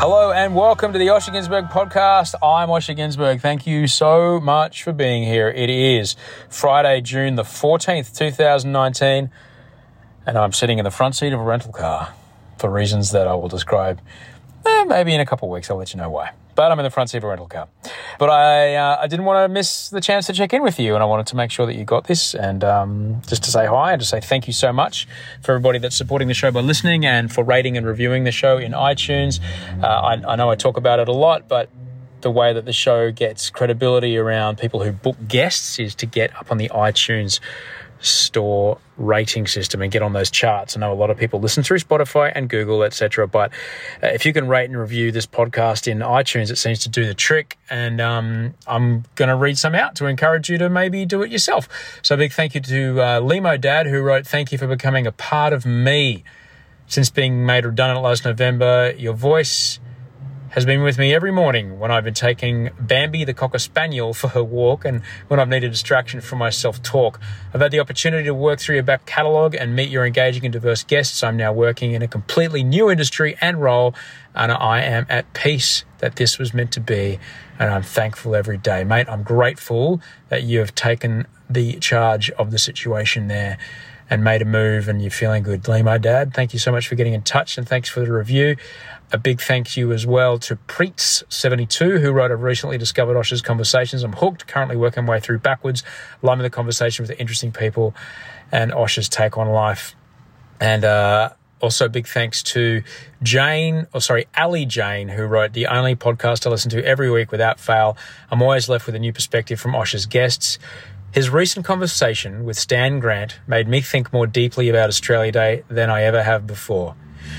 Hello and welcome to the Osher Günsberg podcast. I'm Osher Günsberg. Thank you so much for being here. It is Friday, June the 14th, 2019, and I'm sitting in the front seat of a rental car for reasons that I will describe eh, maybe in a couple of weeks. I'll let you know why. But I'm in the front seat of a rental car. But I, uh, I didn't want to miss the chance to check in with you, and I wanted to make sure that you got this, and um, just to say hi and to say thank you so much for everybody that's supporting the show by listening and for rating and reviewing the show in iTunes. Uh, I, I know I talk about it a lot, but the way that the show gets credibility around people who book guests is to get up on the iTunes store rating system and get on those charts. I know a lot of people listen through Spotify and Google, etc. But uh, if you can rate and review this podcast in iTunes, it seems to do the trick. And um, I'm going to read some out to encourage you to maybe do it yourself. So big thank you to uh, Limo Dad, who wrote, "Thank you for becoming a part of me." Since being made redundant last November, your voice has been with me every morning when I've been taking Bambi, the Cocker Spaniel, for her walk and when I've needed distraction from my self talk. I've had the opportunity to work through your back catalogue and meet your engaging and diverse guests. I'm now working in a completely new industry and role, and I am at peace that this was meant to be, and I'm thankful every day. Mate, I'm grateful that you have taken the charge of the situation there and made a move and you're feeling good. Lee, my dad, thank you so much for getting in touch and thanks for the review. A big thank you as well to Preets72, who wrote, I've recently discovered Osher's conversations. I'm hooked, currently working my way through backwards, loving the conversation with the interesting people and Osher's take on life. And uh, also, big thanks to Jane, or sorry, Ali Jane, who wrote the only podcast I listen to every week without fail. I'm always left with a new perspective from Osher's guests. His recent conversation with Stan Grant made me think more deeply about Australia Day than I ever have before.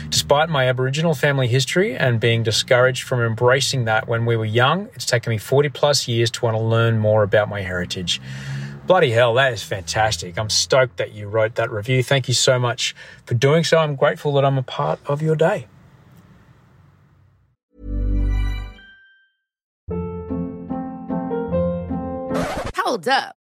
Despite my Aboriginal family history and being discouraged from embracing that when we were young, it's taken me 40 plus years to want to learn more about my heritage. Bloody hell, that is fantastic. I'm stoked that you wrote that review. Thank you so much for doing so. I'm grateful that I'm a part of your day. Hold up.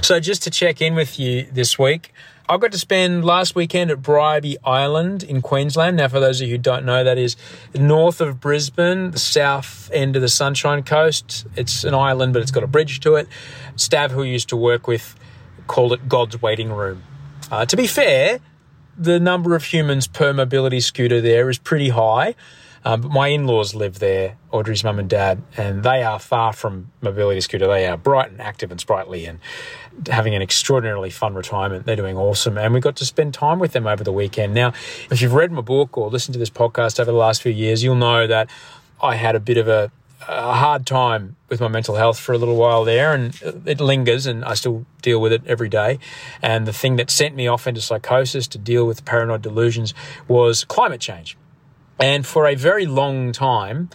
So, just to check in with you this week, I got to spend last weekend at Bribie Island in Queensland. Now, for those of you who don't know, that is north of Brisbane, the south end of the Sunshine Coast. It's an island, but it's got a bridge to it. Stav, who used to work with, called it God's waiting room. Uh, to be fair, the number of humans per mobility scooter there is pretty high. Um, but my in-laws live there, Audrey's mum and dad, and they are far from mobility scooter. They are bright and active and sprightly and having an extraordinarily fun retirement. They're doing awesome, and we got to spend time with them over the weekend. Now, if you've read my book or listened to this podcast over the last few years, you'll know that I had a bit of a, a hard time with my mental health for a little while there, and it lingers, and I still deal with it every day. And the thing that sent me off into psychosis to deal with paranoid delusions was climate change. And for a very long time,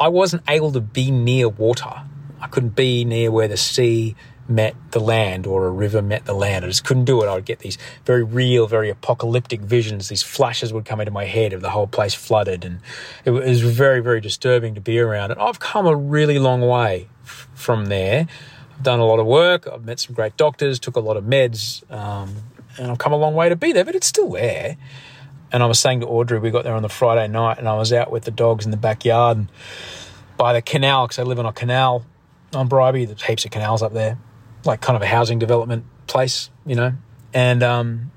I wasn't able to be near water. I couldn't be near where the sea met the land or a river met the land. I just couldn't do it. I would get these very real, very apocalyptic visions. These flashes would come into my head of the whole place flooded, and it was very, very disturbing to be around. And I've come a really long way from there. I've done a lot of work. I've met some great doctors, took a lot of meds, um, and I've come a long way to be there. But it's still there. And I was saying to Audrey, we got there on the Friday night, and I was out with the dogs in the backyard and by the canal because I live on a canal on Bribie. There's heaps of canals up there, like kind of a housing development place, you know. And um,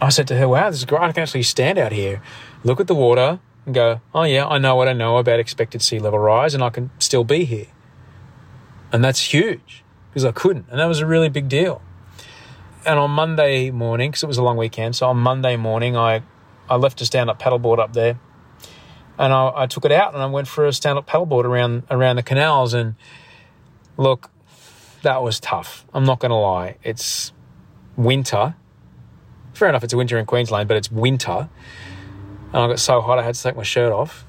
I said to her, "Wow, this is great! I can actually stand out here, look at the water, and go, oh yeah, I know what I know about expected sea level rise, and I can still be here." And that's huge because I couldn't, and that was a really big deal. And on Monday morning, because it was a long weekend, so on Monday morning, I I left a stand up paddleboard up there and I, I, took it out and I went for a stand up paddleboard around around the canals. And look, that was tough. I'm not going to lie. It's winter. Fair enough, it's winter in Queensland, but it's winter. And I got so hot I had to take my shirt off.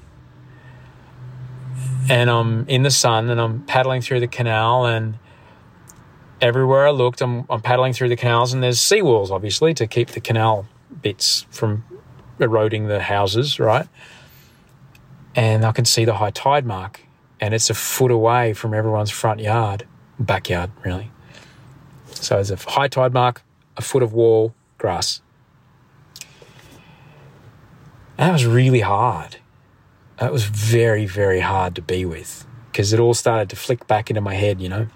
And I'm in the sun and I'm paddling through the canal and everywhere I looked, I'm, I'm paddling through the canals and there's seawalls, obviously, to keep the canal bits from eroding the houses, right? and I can see the high tide mark, and it's a foot away from everyone's front yard, backyard, really. So there's a high tide mark, a foot of wall, grass. That was really hard. That was very, very hard to be with because it all started to flick back into my head, you know.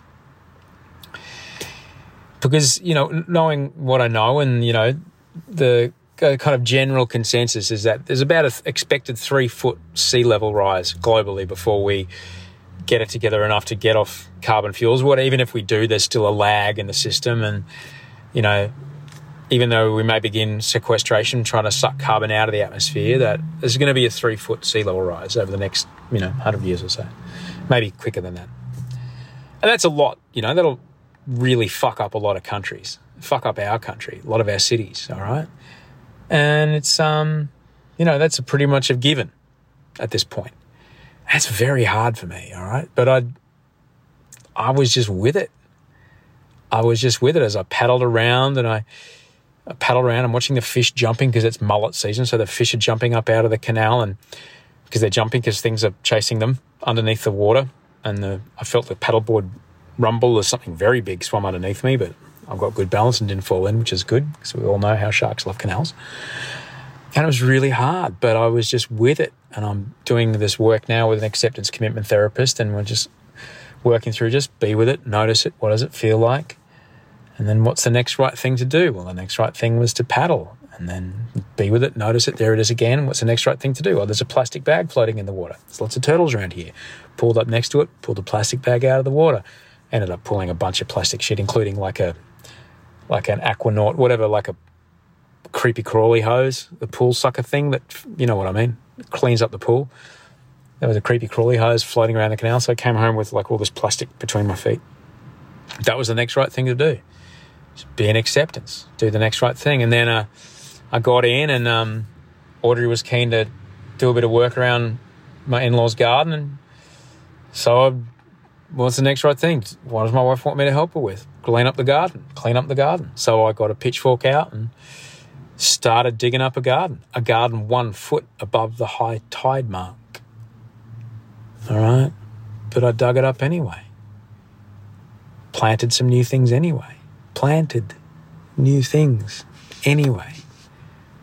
Because, you know, knowing what I know and, you know, the uh, kind of general consensus is that there's about an expected three foot sea level rise globally before we get it together enough to get off carbon fuels. What even if we do, there's still a lag in the system, and you know, even though we may begin sequestration, trying to suck carbon out of the atmosphere, that there's going to be a three foot sea level rise over the next you know hundred years or so, maybe quicker than that, and that's a lot. You know, that'll really fuck up a lot of countries, fuck up our country, a lot of our cities. All right and it's um, you know, that's pretty much a given at this point. That's very hard for me, all right. But I, I was just with it. I was just with it as I paddled around and I, I paddled around. I'm watching the fish jumping because it's mullet season, so the fish are jumping up out of the canal and because they're jumping because things are chasing them underneath the water. And the, I felt the paddleboard rumble as something very big swam underneath me, but I've got good balance and didn't fall in, which is good because we all know how sharks love canals. And it was really hard, but I was just with it. And I'm doing this work now with an acceptance commitment therapist, and we're just working through just be with it, notice it, what does it feel like? And then what's the next right thing to do? Well, the next right thing was to paddle and then be with it, notice it, there it is again. What's the next right thing to do? Well, there's a plastic bag floating in the water. There's lots of turtles around here. Pulled up next to it, pulled the plastic bag out of the water. Ended up pulling a bunch of plastic shit, including like a like an aquanaut, whatever, like a creepy crawly hose, the pool sucker thing that, you know what I mean, cleans up the pool. There was a creepy crawly hose floating around the canal. So I came home with like all this plastic between my feet. That was the next right thing to do. Just be an acceptance, do the next right thing. And then uh, I got in and um, Audrey was keen to do a bit of work around my in law's garden. And so I, what's the next right thing? What does my wife want me to help her with? clean up the garden, clean up the garden. So I got a pitchfork out and started digging up a garden, a garden one foot above the high tide mark. All right. But I dug it up anyway. Planted some new things anyway. Planted new things anyway.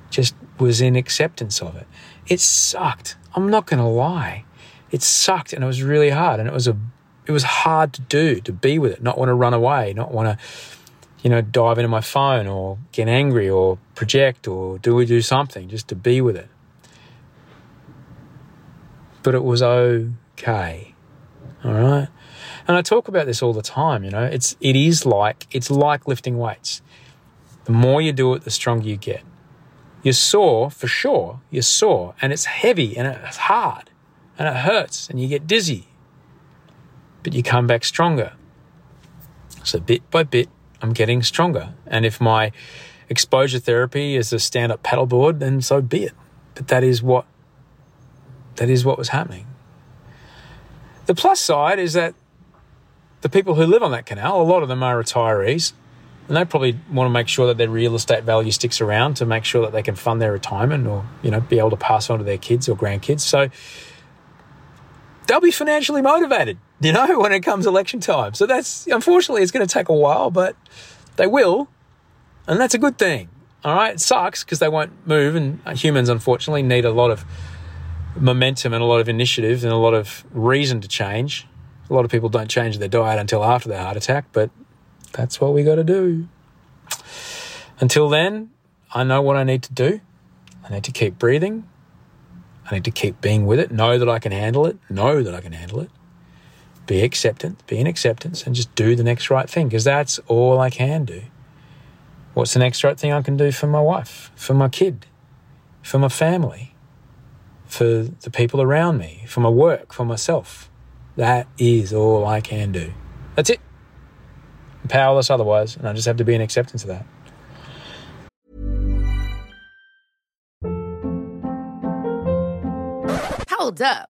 Just was in acceptance of it. It sucked. I'm not going to lie. It sucked and it was really hard and it was a it was hard to do, to be with it, not want to run away, not want to, you know, dive into my phone or get angry or project or do we do something, just to be with it. But it was okay. All right. And I talk about this all the time, you know, it's it is like it's like lifting weights. The more you do it, the stronger you get. You're sore for sure. You're sore and it's heavy and it's hard and it hurts and you get dizzy but you come back stronger. So bit by bit, I'm getting stronger. And if my exposure therapy is a stand-up paddleboard, then so be it. But that is what that is what was happening. The plus side is that the people who live on that canal, a lot of them are retirees, and they probably want to make sure that their real estate value sticks around to make sure that they can fund their retirement or you know be able to pass on to their kids or grandkids. So they'll be financially motivated, you know, when it comes election time. So that's unfortunately it's going to take a while, but they will, and that's a good thing. All right, it sucks because they won't move, and uh, humans unfortunately need a lot of momentum and a lot of initiative and a lot of reason to change. A lot of people don't change their diet until after their heart attack, but that's what we got to do. Until then, I know what I need to do. I need to keep breathing. I need to keep being with it. Know that I can handle it. Know that I can handle it. Be acceptant. Be in acceptance and just do the next right thing because that's all I can do. What's the next right thing I can do for my wife, for my kid, for my family, for the people around me, for my work, for myself? That is all I can do. That's it. I'm powerless otherwise, and I just have to be in acceptance of that. Hold up.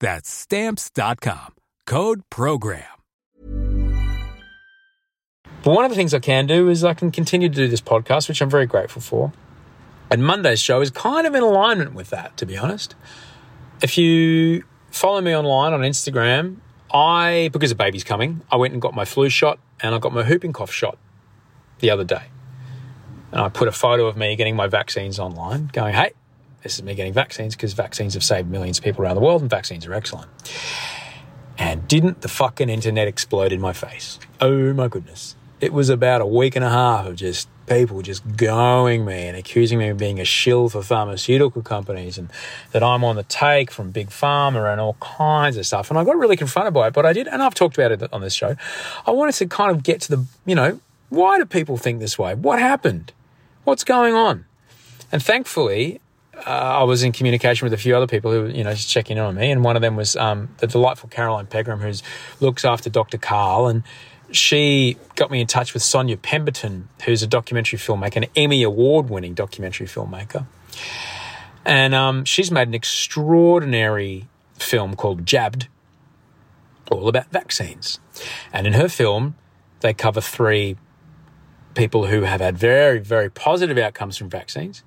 That's stamps.com. Code program. But one of the things I can do is I can continue to do this podcast, which I'm very grateful for. And Monday's show is kind of in alignment with that, to be honest. If you follow me online on Instagram, I, because a baby's coming, I went and got my flu shot and I got my whooping cough shot the other day. And I put a photo of me getting my vaccines online, going, hey, this is me getting vaccines because vaccines have saved millions of people around the world and vaccines are excellent. And didn't the fucking internet explode in my face? Oh my goodness. It was about a week and a half of just people just going me and accusing me of being a shill for pharmaceutical companies and that I'm on the take from big pharma and all kinds of stuff. And I got really confronted by it, but I did, and I've talked about it on this show. I wanted to kind of get to the, you know, why do people think this way? What happened? What's going on? And thankfully, uh, I was in communication with a few other people who, you know, just checking in on me, and one of them was um, the delightful Caroline Pegram, who looks after Dr. Karl, and she got me in touch with Sonya Pemberton, who's a documentary filmmaker, an Emmy award-winning documentary filmmaker, and um, she's made an extraordinary film called Jabbed, all about vaccines, and in her film, they cover three people who have had very, very positive outcomes from vaccines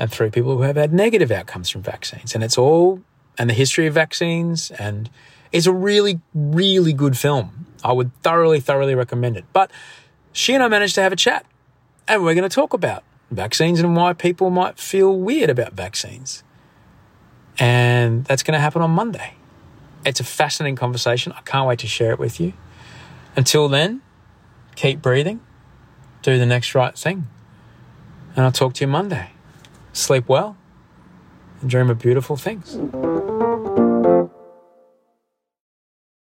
and three people who have had negative outcomes from vaccines. And it's all, and the history of vaccines, and it's a really, really good film. I would thoroughly, thoroughly recommend it. But she and I managed to have a chat, and we're going to talk about vaccines and why people might feel weird about vaccines. And that's going to happen on Monday. It's a fascinating conversation. I can't wait to share it with you. Until then, keep breathing, do the next right thing, and I'll talk to you Monday sleep well, and dream of beautiful things.